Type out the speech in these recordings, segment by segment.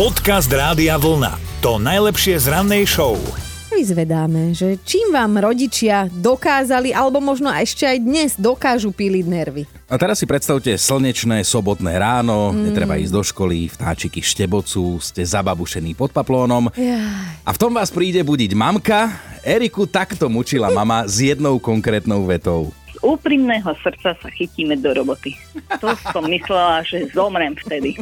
Podcast Rádia Vlna. To najlepšie z rannej show. Vyzvedáme, že čím vám rodičia dokázali, alebo možno ešte aj dnes dokážu píliť nervy. A teraz si predstavte slnečné sobotné ráno, mm. netreba ísť do školy, vtáčiky štebocú, ste zababušení pod paplónom. Jaj. A v tom vás príde budiť mamka. Eriku takto mučila mama s jednou konkrétnou vetou. Úprimného srdca sa chytíme do roboty. To som myslela, že zomrem vtedy.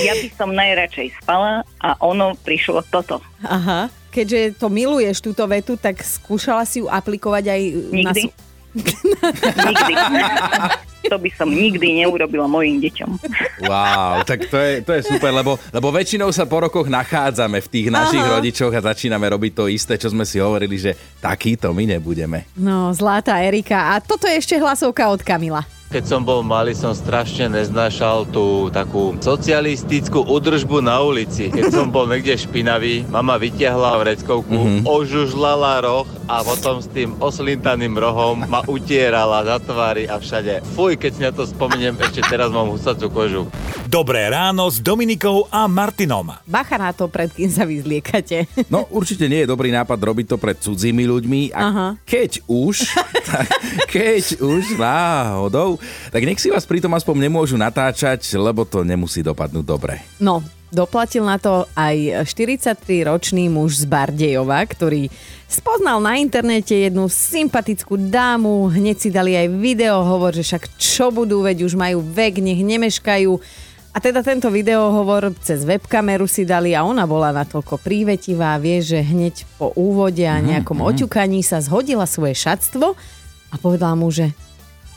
Ja by som najradšej spala a ono prišlo toto. Aha. Keďže to miluješ túto vetu, tak skúšala si ju aplikovať aj na... Nikdy. sú- Nikdy. To by som nikdy neurobila mojim deťom. Wow, tak to je, to je super, lebo, lebo väčšinou sa po rokoch nachádzame v tých našich Aha. rodičoch a začíname robiť to isté, čo sme si hovorili, že takýto my nebudeme. No, zlatá Erika. A toto je ešte hlasovka od Kamila. Keď som bol malý, som strašne neznášal tú takú socialistickú udržbu na ulici. Keď som bol niekde špinavý, mama vytiahla vreckovku, mm-hmm. ožužlala roh a potom s tým oslintaným rohom ma utierala za tvary a všade. Fuj, keď si na to spomeniem, ešte teraz mám husacú kožu. Dobré ráno s Dominikou a Martinom. Bacha na to, pred kým sa vyzliekate. No určite nie je dobrý nápad robiť to pred cudzími ľuďmi a Aha. keď už, tak keď už náhodou, tak nech si vás pritom aspoň nemôžu natáčať, lebo to nemusí dopadnúť dobre. No, doplatil na to aj 43-ročný muž z Bardejova, ktorý spoznal na internete jednu sympatickú dámu, hneď si dali aj video, hovor, že však čo budú, veď už majú vek, nech nemeškajú. A teda tento videohovor cez webkameru si dali a ona bola natoľko prívetivá, vie, že hneď po úvode a nejakom oťukaní sa zhodila svoje šatstvo a povedala mu, že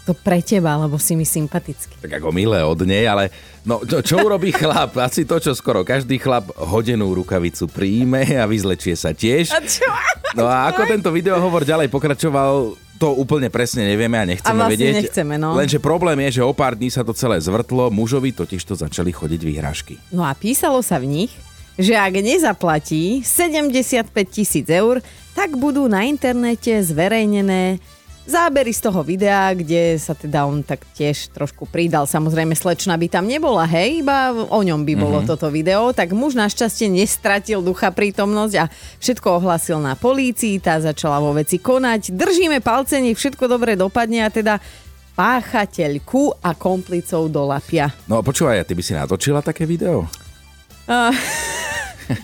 to pre teba, lebo si mi sympatický. Tak ako milé od nej, ale no, čo, čo urobí chlap? Asi to, čo skoro každý chlap hodenú rukavicu príjme a vyzlečie sa tiež. čo? No a ako tento videohovor ďalej pokračoval, to úplne presne nevieme a nechceme A vlastne vedieť. nechceme, no. Lenže problém je, že o pár dní sa to celé zvrtlo, mužovi totiž to začali chodiť výhražky. No a písalo sa v nich, že ak nezaplatí 75 tisíc eur, tak budú na internete zverejnené zábery z toho videa, kde sa teda on tak tiež trošku pridal. Samozrejme, slečna by tam nebola, hej, iba o ňom by bolo mm-hmm. toto video. Tak muž našťastie nestratil ducha prítomnosť a všetko ohlasil na polícii, tá začala vo veci konať. Držíme palce, nech všetko dobre dopadne a teda páchateľku a komplicov do lapia. No a počúvaj, a ty by si natočila také video?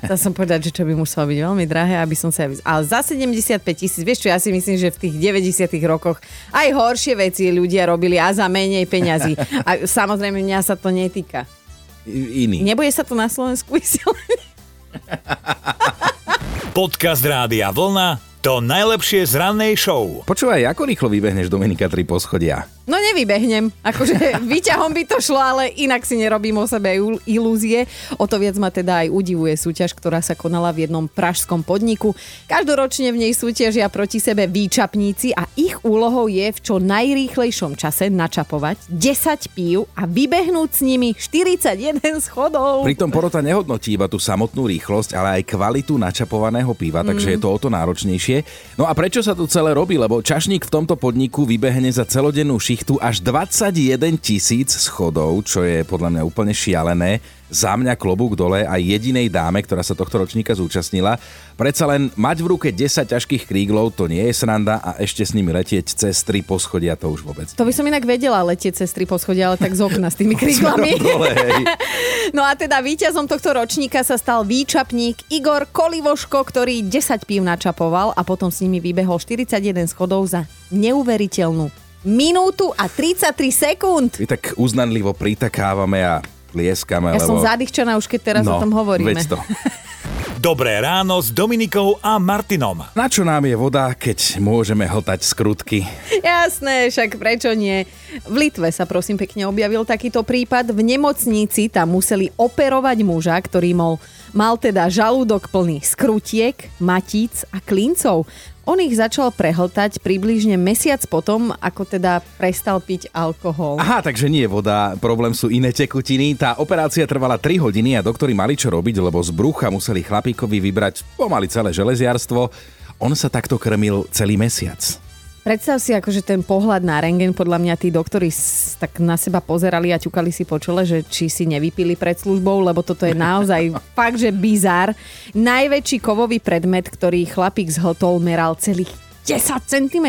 Chcel som povedať, že čo by muselo byť veľmi drahé, aby som sa... Ale za 75 tisíc, vieš čo, ja si myslím, že v tých 90 rokoch aj horšie veci ľudia robili a za menej peňazí. A samozrejme, mňa sa to netýka. Iný. Nebude sa to na Slovensku vysielať? Podcast Rádia Vlna. To najlepšie z rannej show. Počúvaj, ako rýchlo vybehneš Dominika 3 poschodia? No nevybehnem. Akože výťahom by to šlo, ale inak si nerobím o sebe il- ilúzie. O to viac ma teda aj udivuje súťaž, ktorá sa konala v jednom pražskom podniku. Každoročne v nej súťažia proti sebe výčapníci a ich úlohou je v čo najrýchlejšom čase načapovať 10 pív a vybehnúť s nimi 41 schodov. Pritom porota nehodnotí iba tú samotnú rýchlosť, ale aj kvalitu načapovaného piva, takže je to o to náročnejšie. No a prečo sa to celé robí? Lebo čašník v tomto podniku vybehne za celodennú šichtu až 21 tisíc schodov, čo je podľa mňa úplne šialené. Za mňa klobúk dole aj jedinej dáme, ktorá sa tohto ročníka zúčastnila. Predsa len mať v ruke 10 ťažkých kríglov, to nie je sranda a ešte s nimi letieť cez 3 poschodia, to už vôbec. To by som inak vedela letieť cez tri poschodia, ale tak z okna s tými kríglami. Dole. No a teda víťazom tohto ročníka sa stal výčapník Igor Kolivoško, ktorý 10 pív načapoval a potom s nimi vybehol 41 schodov za neuveriteľnú minútu a 33 sekúnd. My tak uznanlivo pritakávame a tlieskame, Ja lebo... som zadýchčaná už keď teraz no, o tom hovoríme. veď to. Dobré ráno s Dominikou a Martinom. Na čo nám je voda, keď môžeme hltať skrutky? Jasné, však prečo nie? V Litve sa prosím pekne objavil takýto prípad. V nemocnici tam museli operovať muža, ktorý mal, mal teda žalúdok plný skrutiek, matíc a klincov. On ich začal prehltať približne mesiac potom, ako teda prestal piť alkohol. Aha, takže nie je voda, problém sú iné tekutiny. Tá operácia trvala 3 hodiny a doktori mali čo robiť, lebo z brucha museli chlapíkovi vybrať pomaly celé železiarstvo. On sa takto krmil celý mesiac. Predstav si akože ten pohľad na rengen, podľa mňa tí doktori tak na seba pozerali a ťukali si po čele, že či si nevypili pred službou, lebo toto je naozaj fakt, že bizar. Najväčší kovový predmet, ktorý chlapík zhltol, meral celých 10 cm.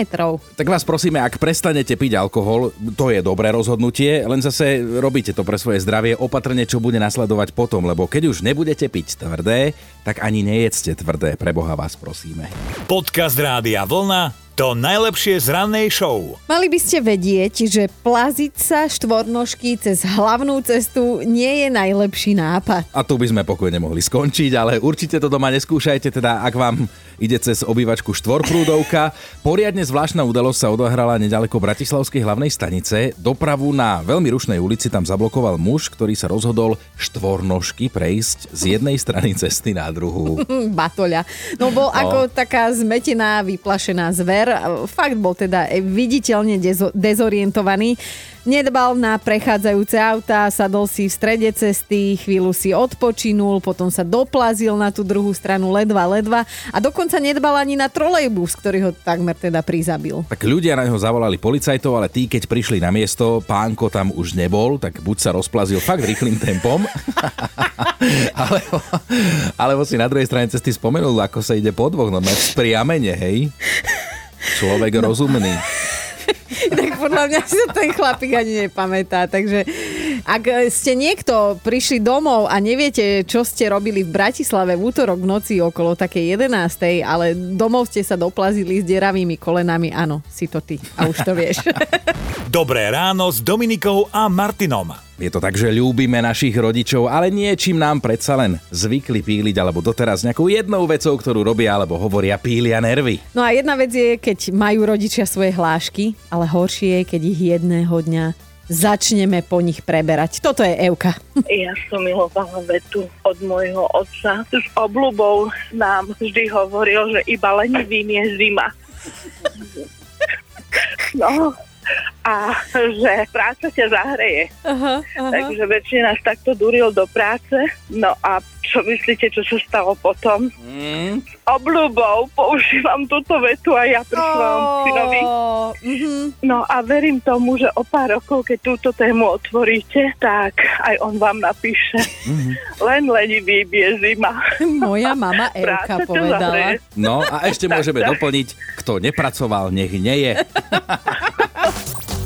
Tak vás prosíme, ak prestanete piť alkohol, to je dobré rozhodnutie, len zase robíte to pre svoje zdravie opatrne, čo bude nasledovať potom, lebo keď už nebudete piť tvrdé, tak ani nejedzte tvrdé, pre Boha vás prosíme. Podcast Rádia Vlna to najlepšie z rannej show. Mali by ste vedieť, že plaziť sa štvornožky cez hlavnú cestu nie je najlepší nápad. A tu by sme pokojne mohli skončiť, ale určite to doma neskúšajte, teda ak vám ide cez obývačku štvorprúdovka. Poriadne zvláštna udalosť sa odohrala nedaleko Bratislavskej hlavnej stanice. Dopravu na veľmi rušnej ulici tam zablokoval muž, ktorý sa rozhodol štvornožky prejsť z jednej strany cesty na druhú. Batoľa. No bol ako taká zmetená, vyplašená zver. Fakt bol teda viditeľne dezo- dezorientovaný. Nedbal na prechádzajúce auta, sadol si v strede cesty, chvíľu si odpočinul, potom sa doplazil na tú druhú stranu ledva, ledva a dokonca nedbal ani na trolejbus, ktorý ho takmer teda prizabil. Tak ľudia na neho zavolali policajtov, ale tí, keď prišli na miesto, pánko tam už nebol, tak buď sa rozplazil fakt rýchlým tempom, alebo, alebo si na druhej strane cesty spomenul, ako sa ide po dvoch, no z priamene, hej? Človek no. rozumný. tak podľa mňa si to ten chlapík ani nepamätá. Takže ak ste niekto prišli domov a neviete, čo ste robili v Bratislave v útorok v noci okolo takej 11. ale domov ste sa doplazili s deravými kolenami, áno, si to ty a už to vieš. Dobré ráno s Dominikou a Martinom. Je to tak, že ľúbime našich rodičov, ale niečím nám predsa len zvykli píliť, alebo doteraz nejakou jednou vecou, ktorú robia alebo hovoria pília nervy. No a jedna vec je, keď majú rodičia svoje hlášky, ale horšie je, keď ich jedného dňa začneme po nich preberať. Toto je Euka. Ja som milovala vetu od môjho otca. S obľubou nám vždy hovoril, že iba lenivým je zima. No, a že práca ťa zahreje. Aha, Takže väčšina nás takto duril do práce. No a čo myslíte, čo sa stalo potom? Mm. S obľubou používam túto vetu a ja pri svojom synovi. mhm. No a verím tomu, že o pár rokov, keď túto tému otvoríte, tak aj on vám napíše. Len lenivý je zima. Moja mama ťa povedala. No a ešte môžeme doplniť, kto nepracoval, nech nie je.